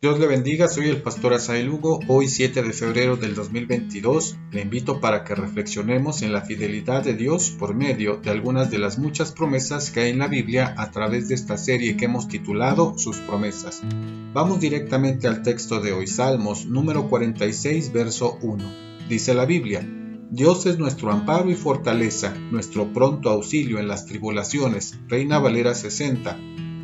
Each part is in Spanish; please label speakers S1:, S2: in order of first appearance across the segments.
S1: Dios le bendiga, soy el pastor Asael Hugo. Hoy 7 de febrero del 2022 le invito para que reflexionemos en la fidelidad de Dios por medio de algunas de las muchas promesas que hay en la Biblia a través de esta serie que hemos titulado Sus promesas. Vamos directamente al texto de hoy, Salmos número 46, verso 1. Dice la Biblia, Dios es nuestro amparo y fortaleza, nuestro pronto auxilio en las tribulaciones. Reina Valera 60.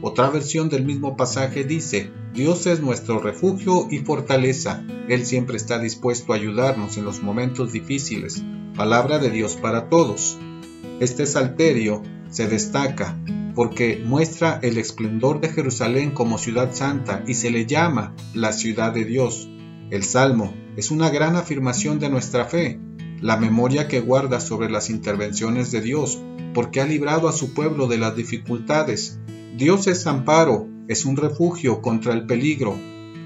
S1: Otra versión del mismo pasaje dice, Dios es nuestro refugio y fortaleza, Él siempre está dispuesto a ayudarnos en los momentos difíciles. Palabra de Dios para todos. Este salterio se destaca porque muestra el esplendor de Jerusalén como ciudad santa y se le llama la ciudad de Dios. El Salmo es una gran afirmación de nuestra fe, la memoria que guarda sobre las intervenciones de Dios, porque ha librado a su pueblo de las dificultades, Dios es amparo, es un refugio contra el peligro.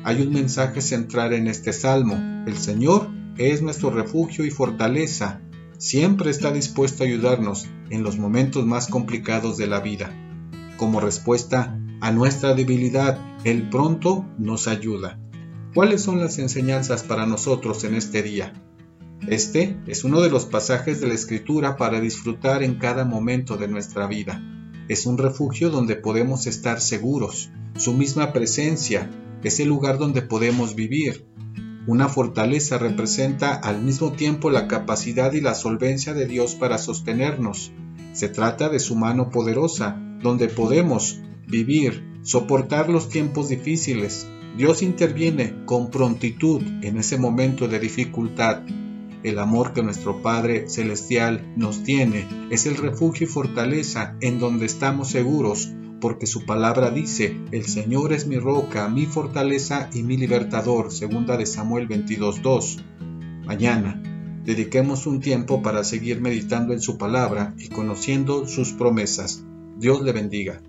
S1: Hay un mensaje central en este salmo. El Señor es nuestro refugio y fortaleza. Siempre está dispuesto a ayudarnos en los momentos más complicados de la vida. Como respuesta a nuestra debilidad, Él pronto nos ayuda. ¿Cuáles son las enseñanzas para nosotros en este día? Este es uno de los pasajes de la Escritura para disfrutar en cada momento de nuestra vida. Es un refugio donde podemos estar seguros. Su misma presencia es el lugar donde podemos vivir. Una fortaleza representa al mismo tiempo la capacidad y la solvencia de Dios para sostenernos. Se trata de su mano poderosa, donde podemos vivir, soportar los tiempos difíciles. Dios interviene con prontitud en ese momento de dificultad el amor que nuestro Padre Celestial nos tiene es el refugio y fortaleza en donde estamos seguros, porque su palabra dice, el Señor es mi roca, mi fortaleza y mi libertador, segunda de Samuel 22.2. Mañana, dediquemos un tiempo para seguir meditando en su palabra y conociendo sus promesas. Dios le bendiga.